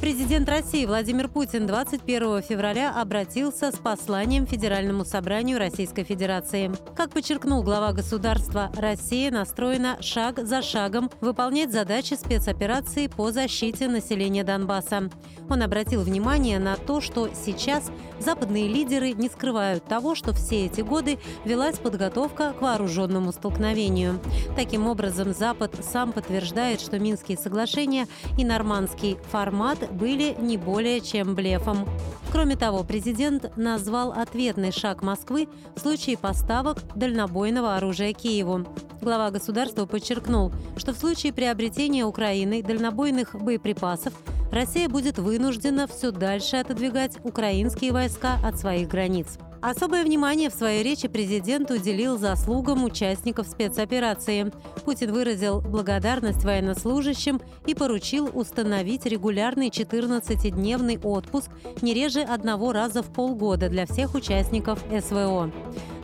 Президент России Владимир Путин 21 февраля обратился с посланием Федеральному собранию Российской Федерации. Как подчеркнул глава государства, Россия настроена шаг за шагом выполнять задачи спецоперации по защите населения Донбасса. Он обратил внимание на то, что сейчас западные лидеры не скрывают того, что все эти годы велась подготовка к вооруженному столкновению. Таким образом, Запад сам подтверждает, что Минские соглашения и нормандский формат были не более чем блефом. Кроме того, президент назвал ответный шаг Москвы в случае поставок дальнобойного оружия Киеву. Глава государства подчеркнул, что в случае приобретения Украиной дальнобойных боеприпасов Россия будет вынуждена все дальше отодвигать украинские войска от своих границ. Особое внимание в своей речи президент уделил заслугам участников спецоперации. Путин выразил благодарность военнослужащим и поручил установить регулярный 14-дневный отпуск не реже одного раза в полгода для всех участников СВО.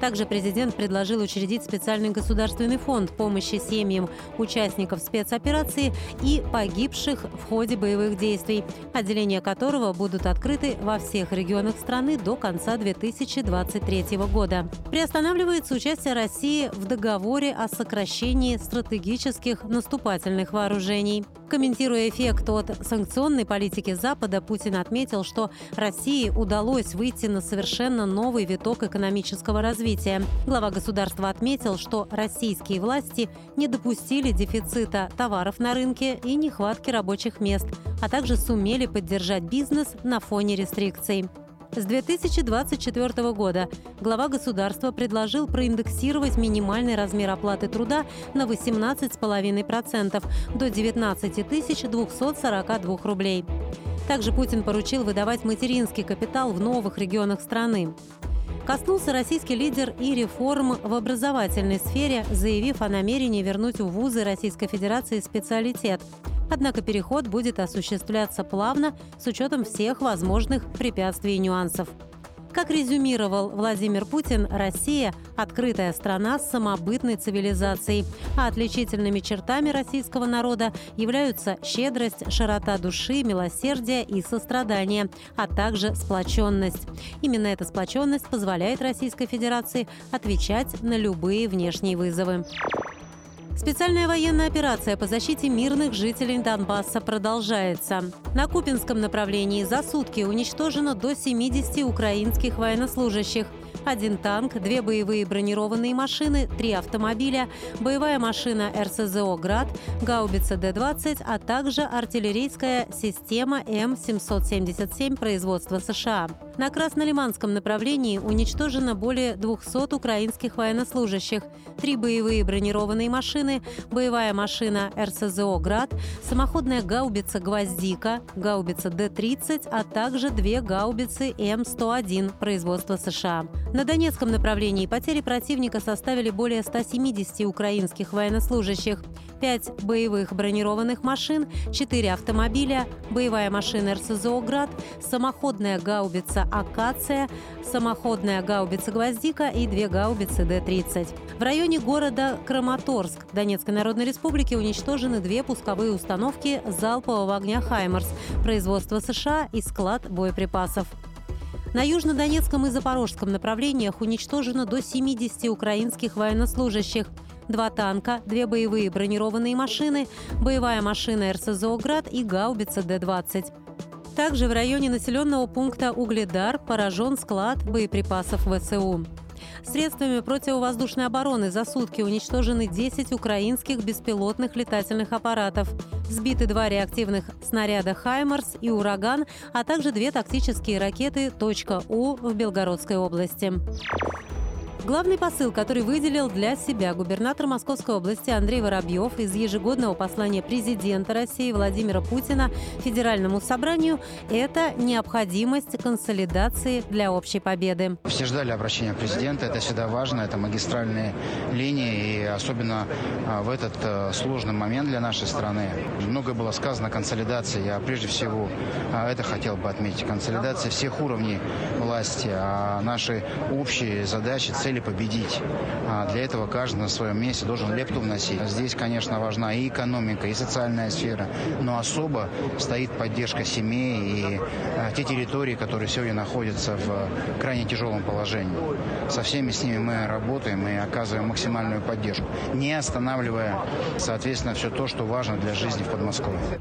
Также президент предложил учредить специальный государственный фонд помощи семьям участников спецоперации и погибших в ходе боевых действий, отделения которого будут открыты во всех регионах страны до конца 2023 года. Приостанавливается участие России в договоре о сокращении стратегических наступательных вооружений. Комментируя эффект от санкционной политики Запада, Путин отметил, что России удалось выйти на совершенно новый виток экономического развития. Глава государства отметил, что российские власти не допустили дефицита товаров на рынке и нехватки рабочих мест, а также сумели поддержать бизнес на фоне рестрикций. С 2024 года глава государства предложил проиндексировать минимальный размер оплаты труда на 18,5% до 19 242 рублей. Также Путин поручил выдавать материнский капитал в новых регионах страны. Коснулся российский лидер и реформ в образовательной сфере, заявив о намерении вернуть в вузы Российской Федерации специалитет – Однако переход будет осуществляться плавно с учетом всех возможных препятствий и нюансов. Как резюмировал Владимир Путин, Россия – открытая страна с самобытной цивилизацией, а отличительными чертами российского народа являются щедрость, широта души, милосердие и сострадание, а также сплоченность. Именно эта сплоченность позволяет Российской Федерации отвечать на любые внешние вызовы. Специальная военная операция по защите мирных жителей Донбасса продолжается. На Купинском направлении за сутки уничтожено до 70 украинских военнослужащих – один танк, две боевые бронированные машины, три автомобиля, боевая машина РСЗО «Град», гаубица Д-20, а также артиллерийская система М-777 производства США. На Краснолиманском направлении уничтожено более 200 украинских военнослужащих, три боевые бронированные машины, боевая машина РСЗО «Град», самоходная гаубица «Гвоздика», гаубица Д-30, а также две гаубицы М-101 производства США. На Донецком направлении потери противника составили более 170 украинских военнослужащих, 5 боевых бронированных машин, 4 автомобиля, боевая машина РСЗО «Град», самоходная гаубица «Акация», самоходная гаубица «Гвоздика» и две гаубицы Д-30. В районе города Краматорск Донецкой Народной Республики уничтожены две пусковые установки залпового огня «Хаймарс» производства США и склад боеприпасов. На южнодонецком и запорожском направлениях уничтожено до 70 украинских военнослужащих два танка, две боевые бронированные машины, боевая машина РСЗО «Град» и гаубица Д-20. Также в районе населенного пункта Угледар поражен склад боеприпасов ВСУ. Средствами противовоздушной обороны за сутки уничтожены 10 украинских беспилотных летательных аппаратов. Сбиты два реактивных снаряда «Хаймарс» и «Ураган», а также две тактические ракеты «Точка У» в Белгородской области. Главный посыл, который выделил для себя губернатор Московской области Андрей Воробьев из ежегодного послания президента России Владимира Путина Федеральному собранию, это необходимость консолидации для общей победы. Все ждали обращения президента, это всегда важно, это магистральные линии, и особенно а, в этот э, сложный момент для нашей страны. Многое было сказано о консолидации, я прежде всего а, это хотел бы отметить. Консолидация всех уровней власти, а наши общие задачи, цели цели победить. А для этого каждый на своем месте должен лепту вносить. Здесь, конечно, важна и экономика, и социальная сфера, но особо стоит поддержка семей и а, те территории, которые сегодня находятся в крайне тяжелом положении. Со всеми с ними мы работаем и оказываем максимальную поддержку, не останавливая, соответственно, все то, что важно для жизни в Подмосковье.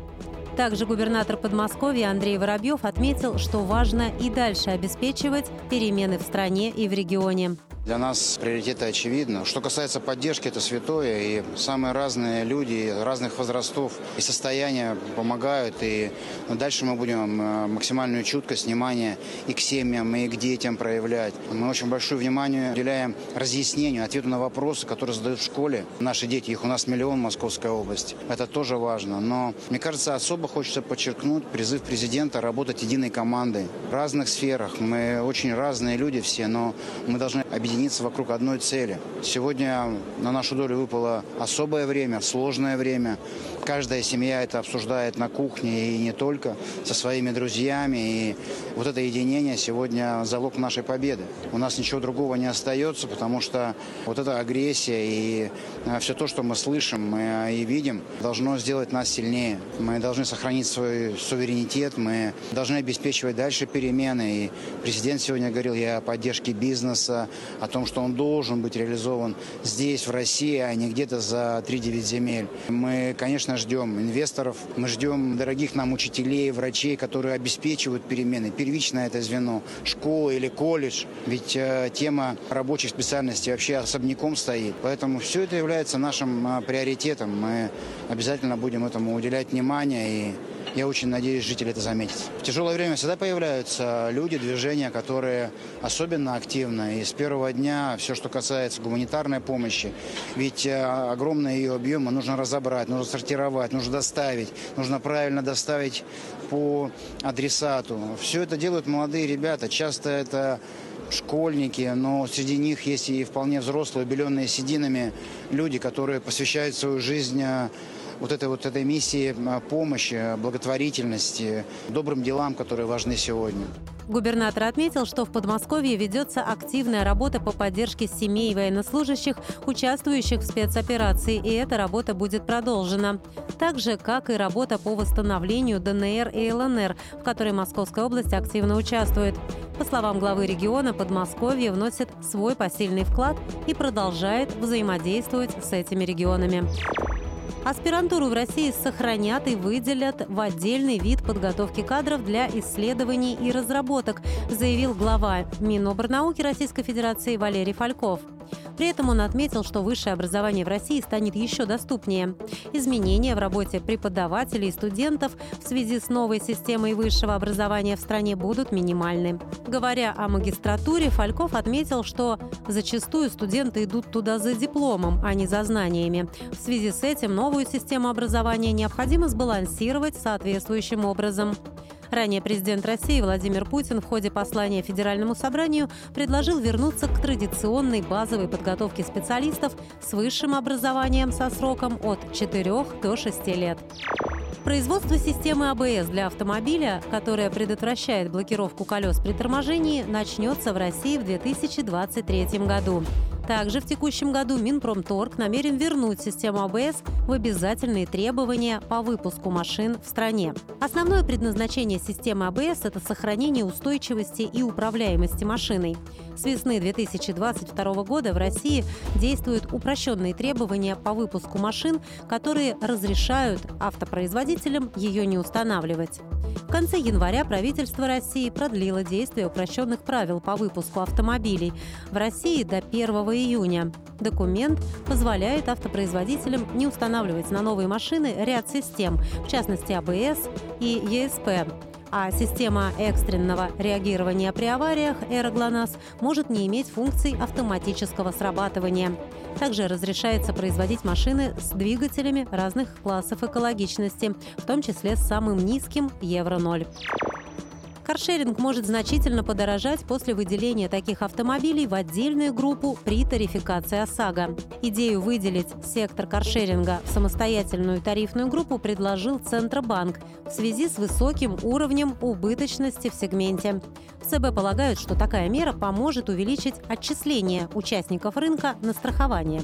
Также губернатор Подмосковья Андрей Воробьев отметил, что важно и дальше обеспечивать перемены в стране и в регионе. Для нас приоритеты очевидны. Что касается поддержки, это святое. И самые разные люди разных возрастов и состояния помогают. И дальше мы будем э, максимальную чуткость, внимание и к семьям, и к детям проявлять. Мы очень большое внимание уделяем разъяснению, ответу на вопросы, которые задают в школе. Наши дети, их у нас миллион в Московской области. Это тоже важно. Но, мне кажется, особо хочется подчеркнуть призыв президента работать единой командой. В разных сферах. Мы очень разные люди все, но мы должны объединиться объединиться вокруг одной цели. Сегодня на нашу долю выпало особое время, сложное время. Каждая семья это обсуждает на кухне и не только, со своими друзьями. И вот это единение сегодня залог нашей победы. У нас ничего другого не остается, потому что вот эта агрессия и а, все то, что мы слышим а, и видим, должно сделать нас сильнее. Мы должны сохранить свой суверенитет, мы должны обеспечивать дальше перемены. И президент сегодня говорил я о поддержке бизнеса, о том, что он должен быть реализован здесь, в России, а не где-то за 3-9 земель. Мы, конечно, ждем инвесторов, мы ждем дорогих нам учителей, врачей, которые обеспечивают перемены. Первичное это звено, школа или колледж. Ведь э, тема рабочих специальностей вообще особняком стоит. Поэтому все это является нашим э, приоритетом. Мы обязательно будем этому уделять внимание и я очень надеюсь, жители это заметят. В тяжелое время всегда появляются люди, движения, которые особенно активны. И с первого дня все, что касается гуманитарной помощи, ведь э, огромные ее объемы нужно разобрать, нужно сортировать, нужно доставить, нужно правильно доставить по адресату. Все это делают молодые ребята. Часто это школьники, но среди них есть и вполне взрослые, убеленные сединами люди, которые посвящают свою жизнь э, вот этой вот этой миссии помощи, благотворительности, добрым делам, которые важны сегодня. Губернатор отметил, что в Подмосковье ведется активная работа по поддержке семей военнослужащих, участвующих в спецоперации, и эта работа будет продолжена. Так же, как и работа по восстановлению ДНР и ЛНР, в которой Московская область активно участвует. По словам главы региона, Подмосковье вносит свой посильный вклад и продолжает взаимодействовать с этими регионами. Аспирантуру в России сохранят и выделят в отдельный вид подготовки кадров для исследований и разработок, заявил глава Миноборнауки Российской Федерации Валерий Фальков. При этом он отметил, что высшее образование в России станет еще доступнее. Изменения в работе преподавателей и студентов в связи с новой системой высшего образования в стране будут минимальны. Говоря о магистратуре, Фальков отметил, что зачастую студенты идут туда за дипломом, а не за знаниями. В связи с этим новую систему образования необходимо сбалансировать соответствующим образом. Ранее президент России Владимир Путин в ходе послания Федеральному собранию предложил вернуться к традиционной базовой подготовке специалистов с высшим образованием со сроком от 4 до 6 лет. Производство системы АБС для автомобиля, которая предотвращает блокировку колес при торможении, начнется в России в 2023 году. Также в текущем году Минпромторг намерен вернуть систему АБС в обязательные требования по выпуску машин в стране. Основное предназначение системы АБС – это сохранение устойчивости и управляемости машиной. С весны 2022 года в России действуют упрощенные требования по выпуску машин, которые разрешают автопроизводителям ее не устанавливать. В конце января правительство России продлило действие упрощенных правил по выпуску автомобилей в России до 1 июня. Документ позволяет автопроизводителям не устанавливать на новые машины ряд систем, в частности АБС и ЕСП. А система экстренного реагирования при авариях «Эроглонас» может не иметь функций автоматического срабатывания. Также разрешается производить машины с двигателями разных классов экологичности, в том числе с самым низким Евро-0. Каршеринг может значительно подорожать после выделения таких автомобилей в отдельную группу при тарификации ОСАГО. Идею выделить сектор каршеринга в самостоятельную тарифную группу предложил Центробанк в связи с высоким уровнем убыточности в сегменте. В ЦБ полагают, что такая мера поможет увеличить отчисление участников рынка на страхование.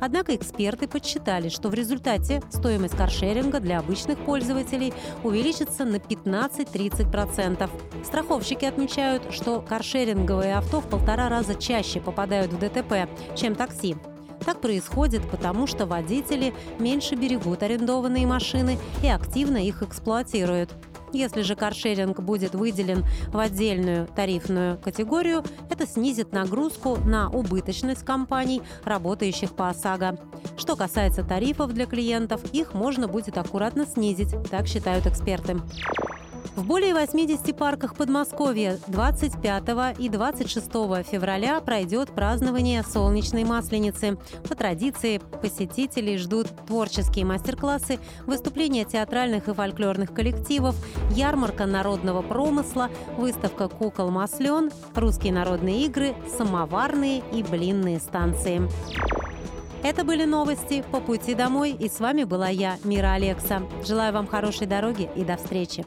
Однако эксперты подсчитали, что в результате стоимость каршеринга для обычных пользователей увеличится на 15-30%. Страховщики отмечают, что каршеринговые авто в полтора раза чаще попадают в ДТП, чем такси. Так происходит, потому что водители меньше берегут арендованные машины и активно их эксплуатируют. Если же каршеринг будет выделен в отдельную тарифную категорию, это снизит нагрузку на убыточность компаний, работающих по ОСАГО. Что касается тарифов для клиентов, их можно будет аккуратно снизить, так считают эксперты. В более 80 парках Подмосковья 25 и 26 февраля пройдет празднование солнечной масленицы. По традиции посетителей ждут творческие мастер-классы, выступления театральных и фольклорных коллективов, ярмарка народного промысла, выставка кукол маслен, русские народные игры, самоварные и блинные станции. Это были новости по пути домой, и с вами была я, Мира Алекса. Желаю вам хорошей дороги и до встречи.